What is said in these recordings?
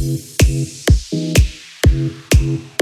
Thank you.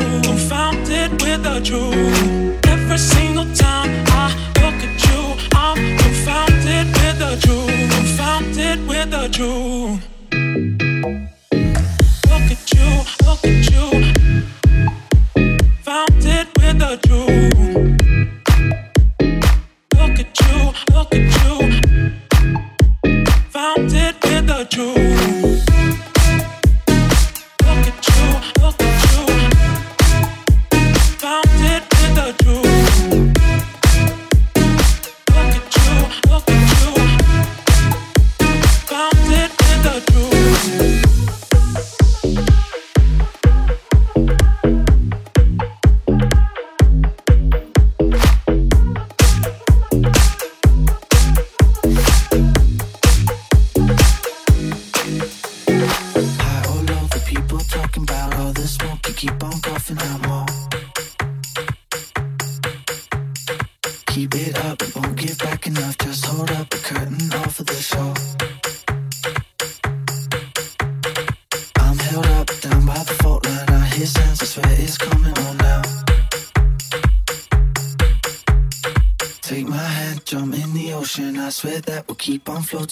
Confounded with the truth. Every single time I look at you, I'm confounded with the truth. Confounded with the truth. Look at you, look at you.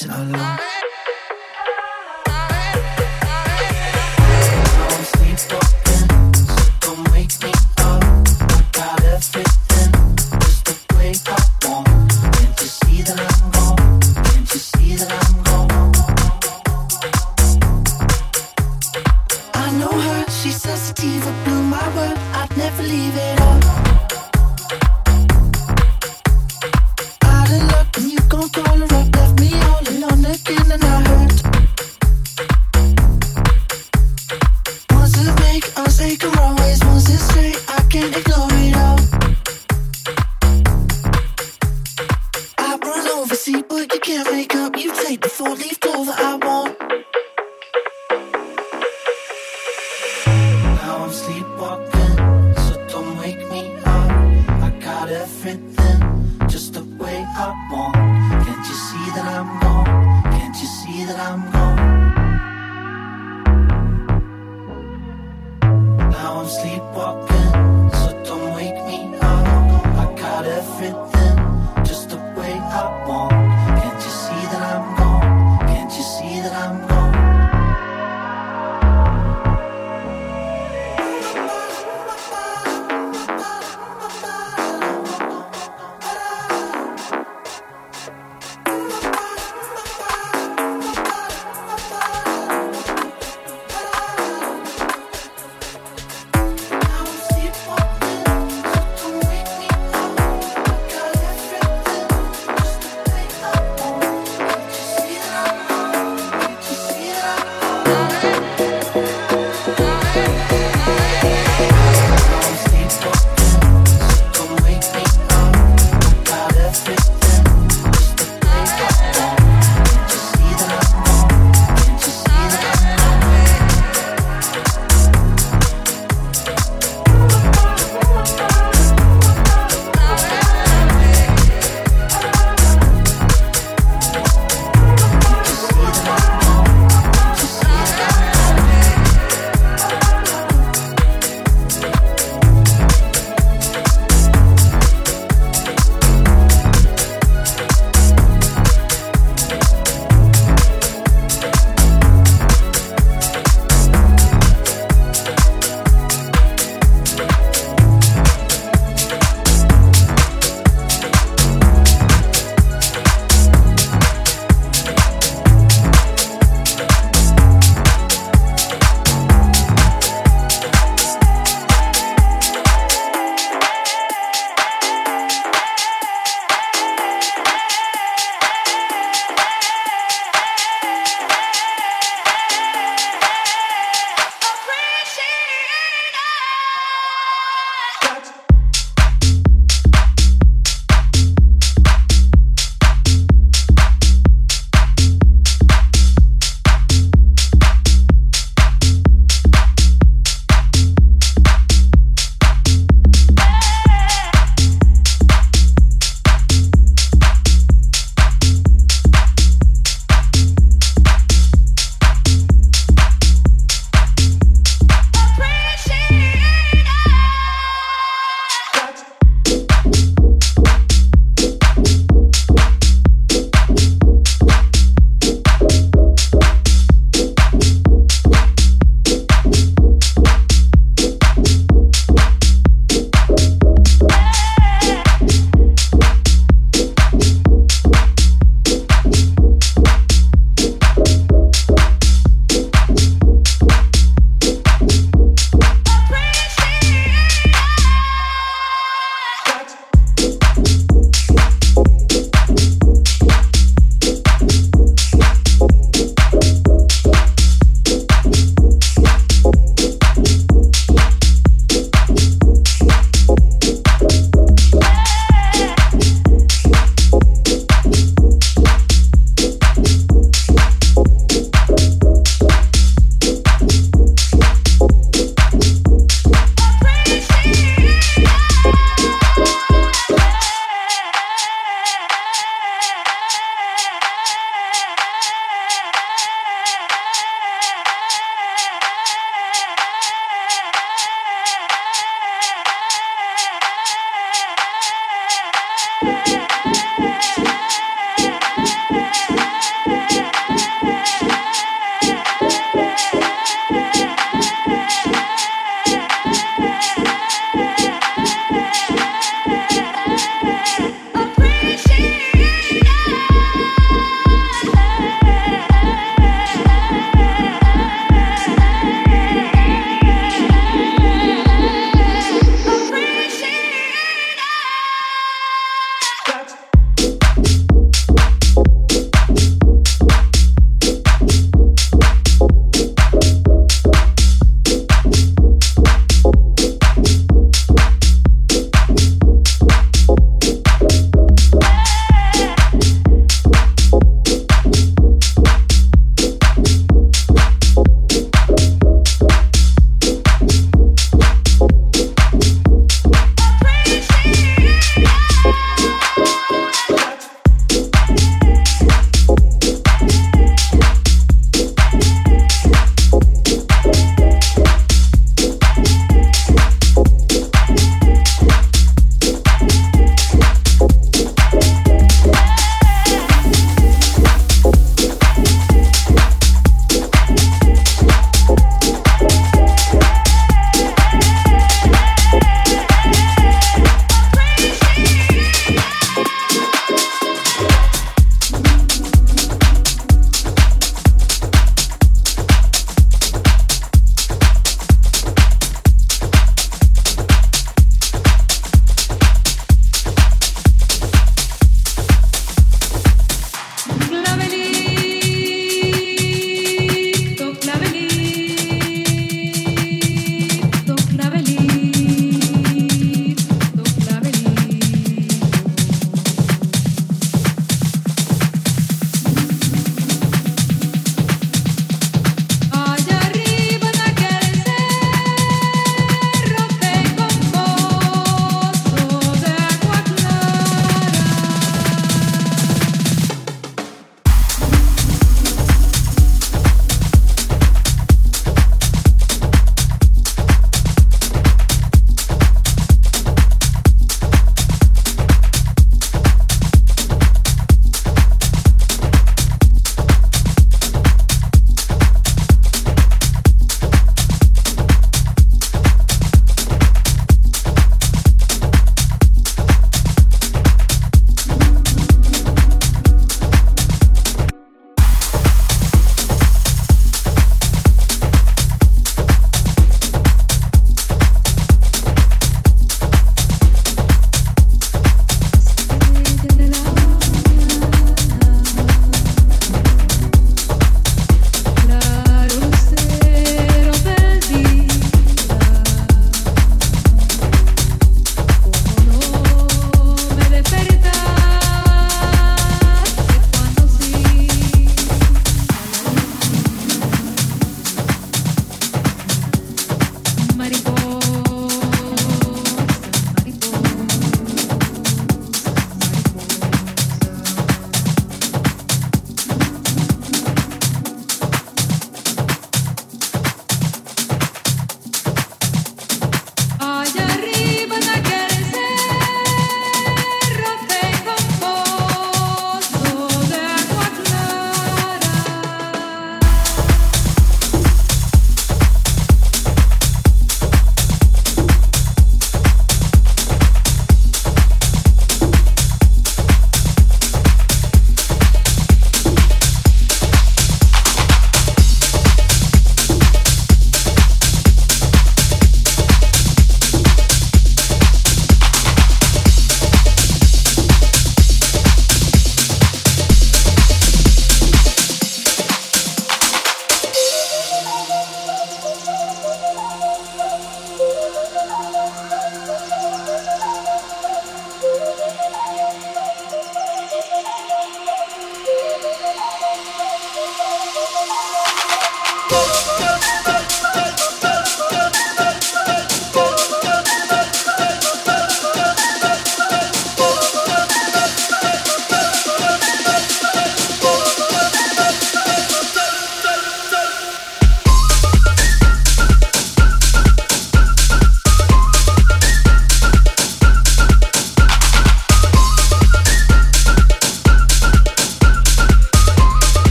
It's not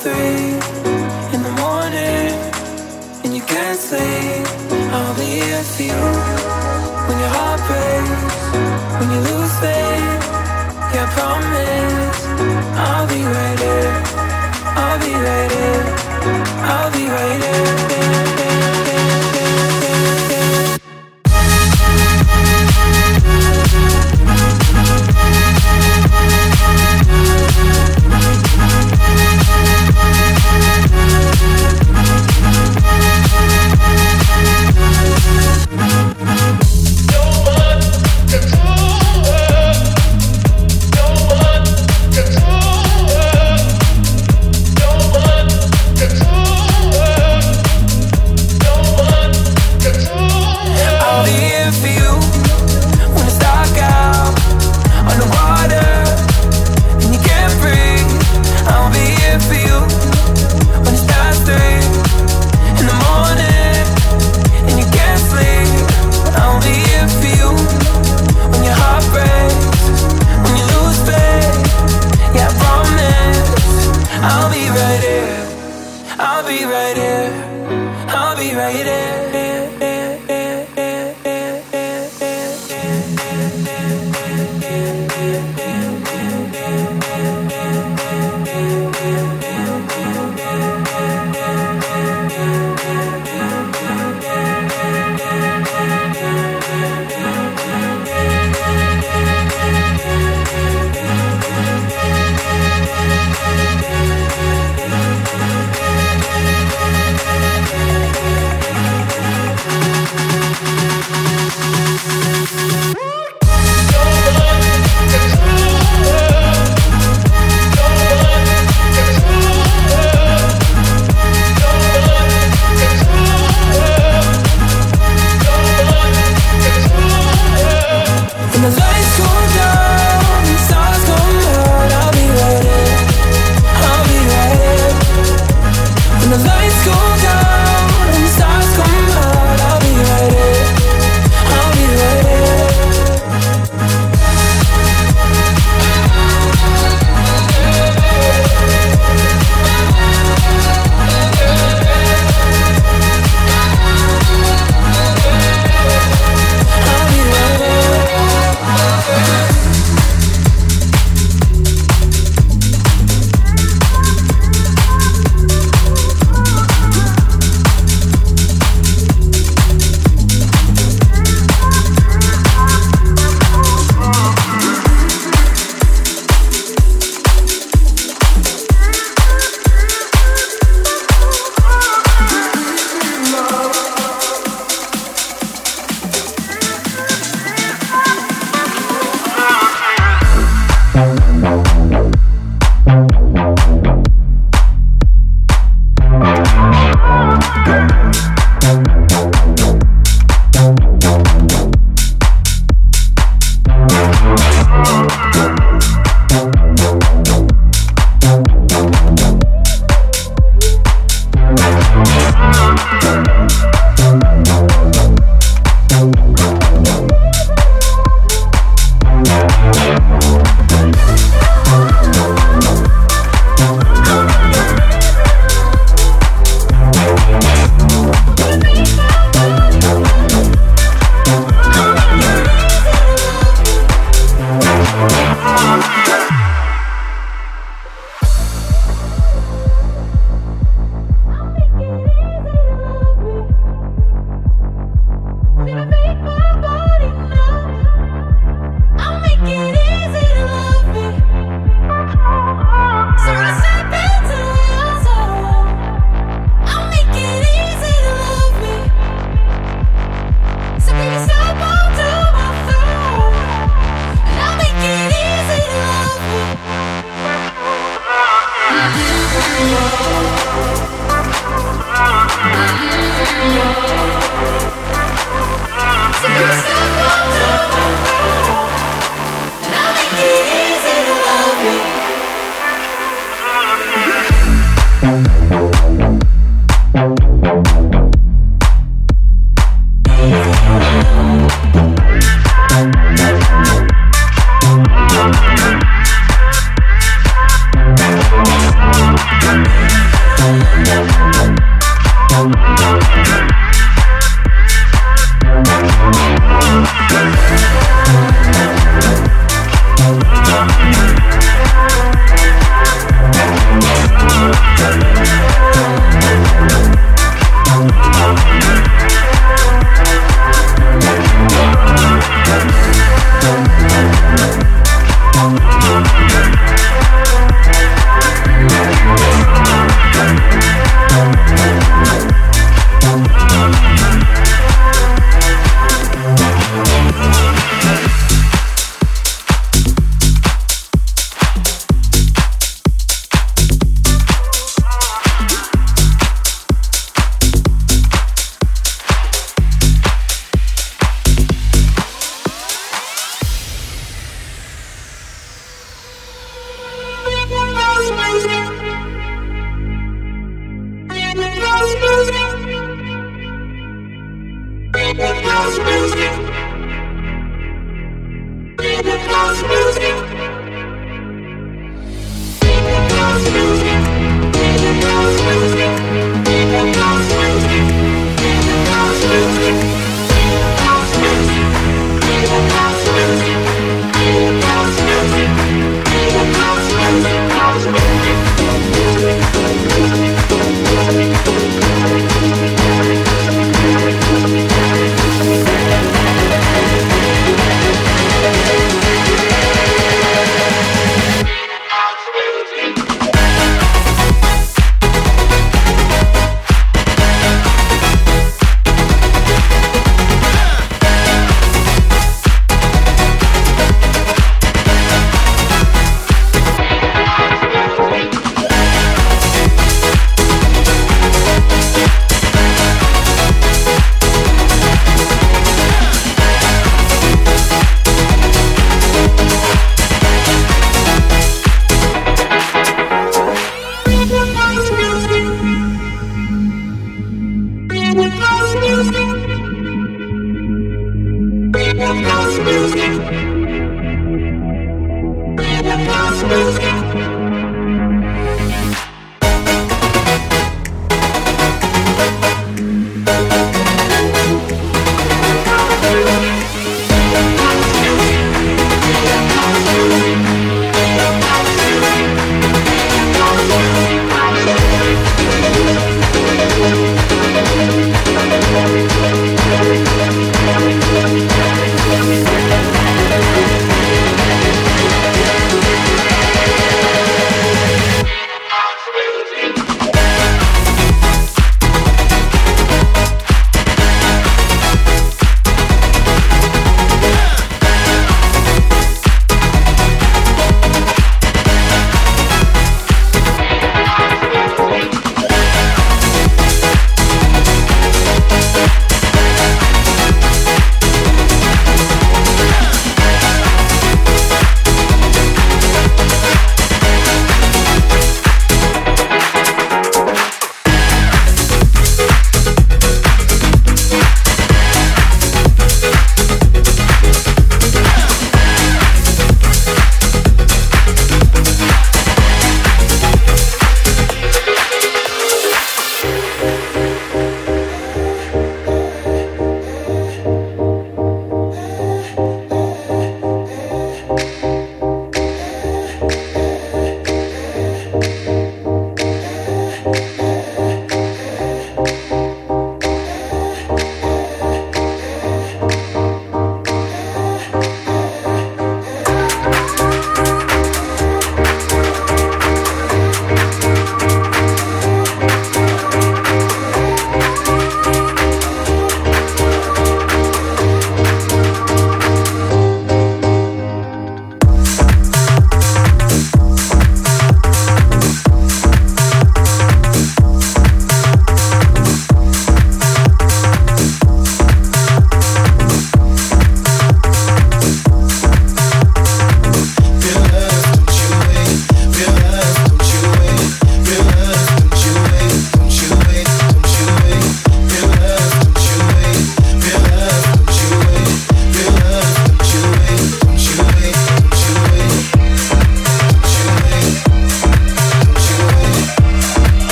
three in the morning and you can't sleep. I'll be here for you when your heart breaks, when you lose faith. Yeah, I promise I'll be right.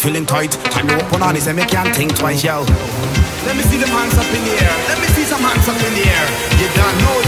Feeling tight. Time to open on this and make can't think twice, yo. Let me see them hands up in the air. Let me see some hands up in the air. You don't know,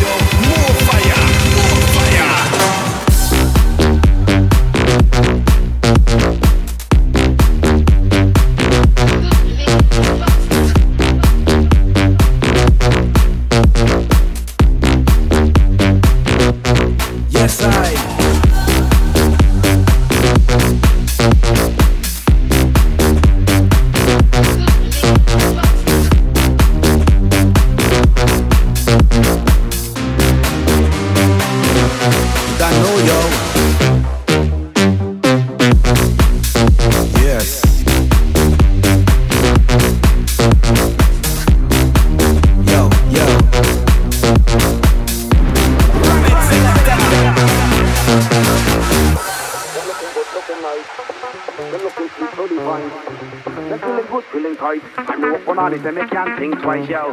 twice, yo.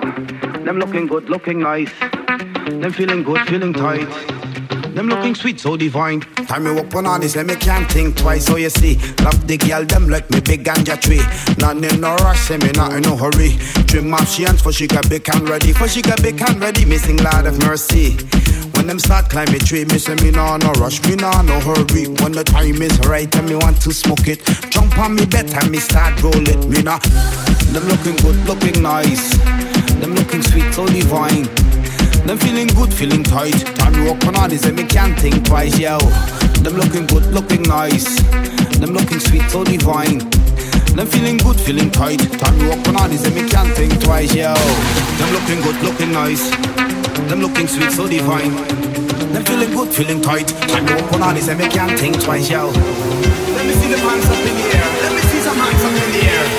Them looking good, looking nice. Them feeling good, feeling tight. Them looking sweet, so divine. Time me walk on all this, let me can't think twice. So you see, love the girl, them like me big ganja tree. None in no rush, say me not in no hurry. Trim off she hands for she got big and ready. For she got big and ready, missing Lord of mercy. When them start climbing tree, me say me nah no rush, me nah no hurry. When the time is right and me want to smoke it, jump on me bed and me start roll it. Me nah, them looking good, looking nice. Them looking sweet, so divine. Them feeling good, feeling tight. Time walk on all this and me can't think twice, yo. Them looking good, looking nice. Them looking sweet, so divine. Them feeling good, feeling tight. Time walk on all this and me can't think twice, yo. Them looking good, looking nice. Them looking sweet, so divine. Them feeling good, feeling tight. To walk on all this and me can't think twice, yo. Let me see the hands up in the air. Let me see some hands up in the air.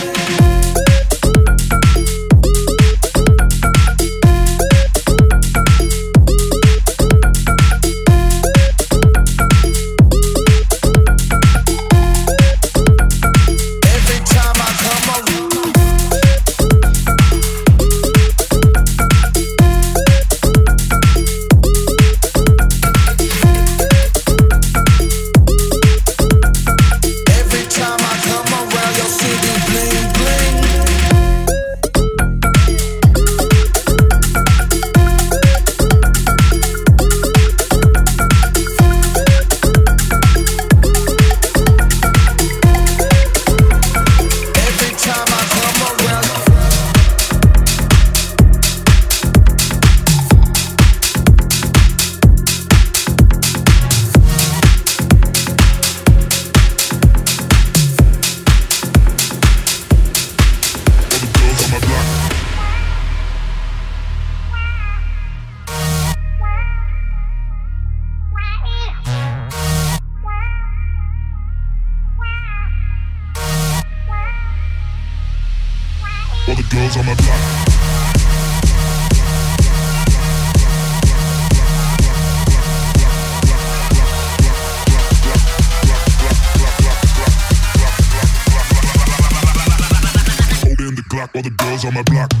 Girls on my block. All the girls on my block.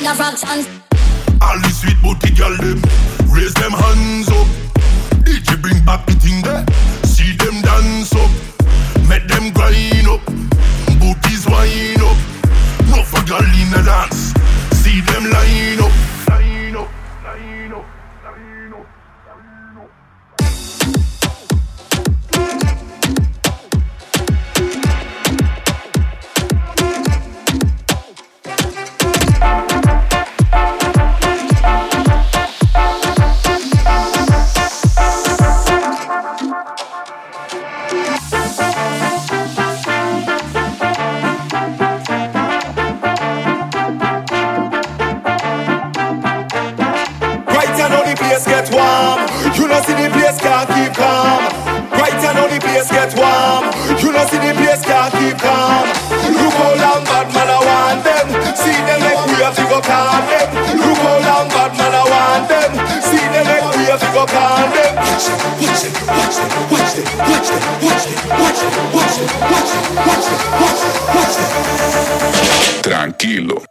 the fractions. All the sweet booty girl them raise them hands up. DJ bring back the thing there. See them dance up, make them grind up. Booties wind up, no for girl in the dance. See them line up. Tranquilo. Tranquilo.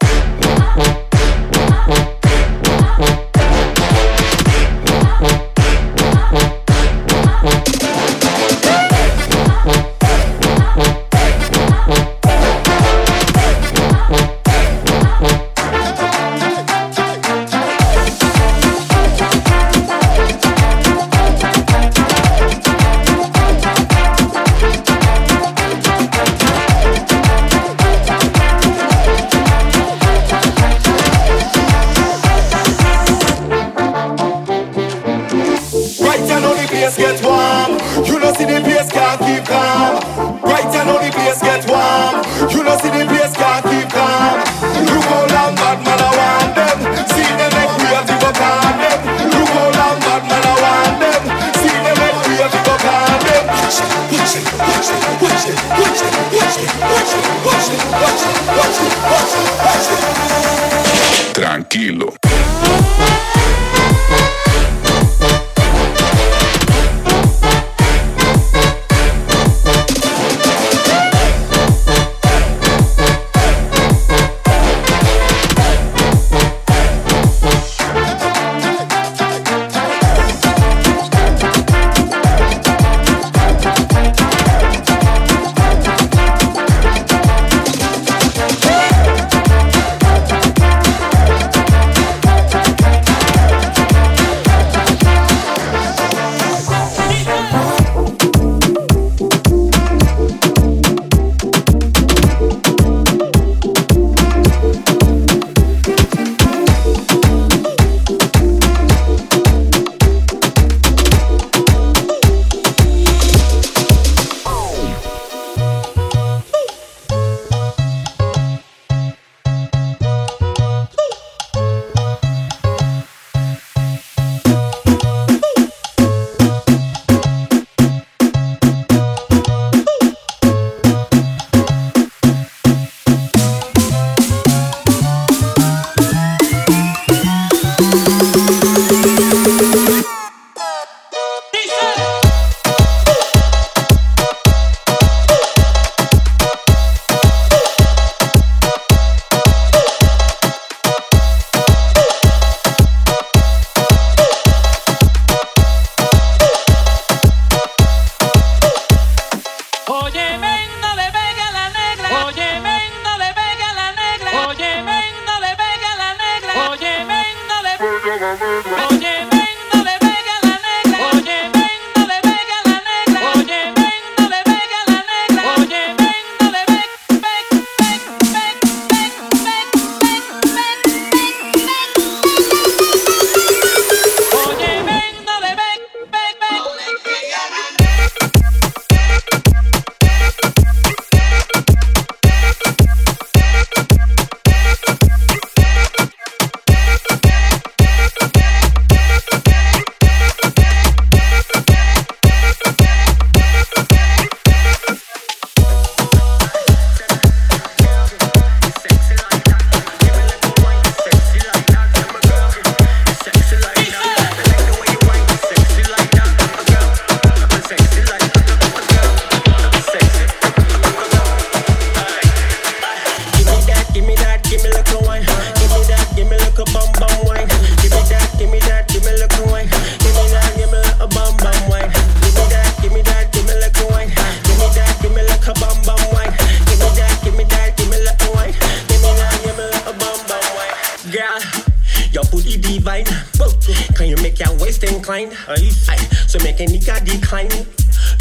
Aye. So make a nigga decline.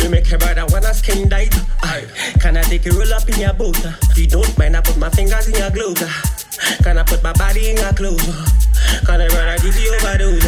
You make a brother wanna skin dive. Aye. Can I take a roll up in your boat? If you don't mind, I put my fingers in your glove. Can I put my body in your clothes? Can I brother give you overdose?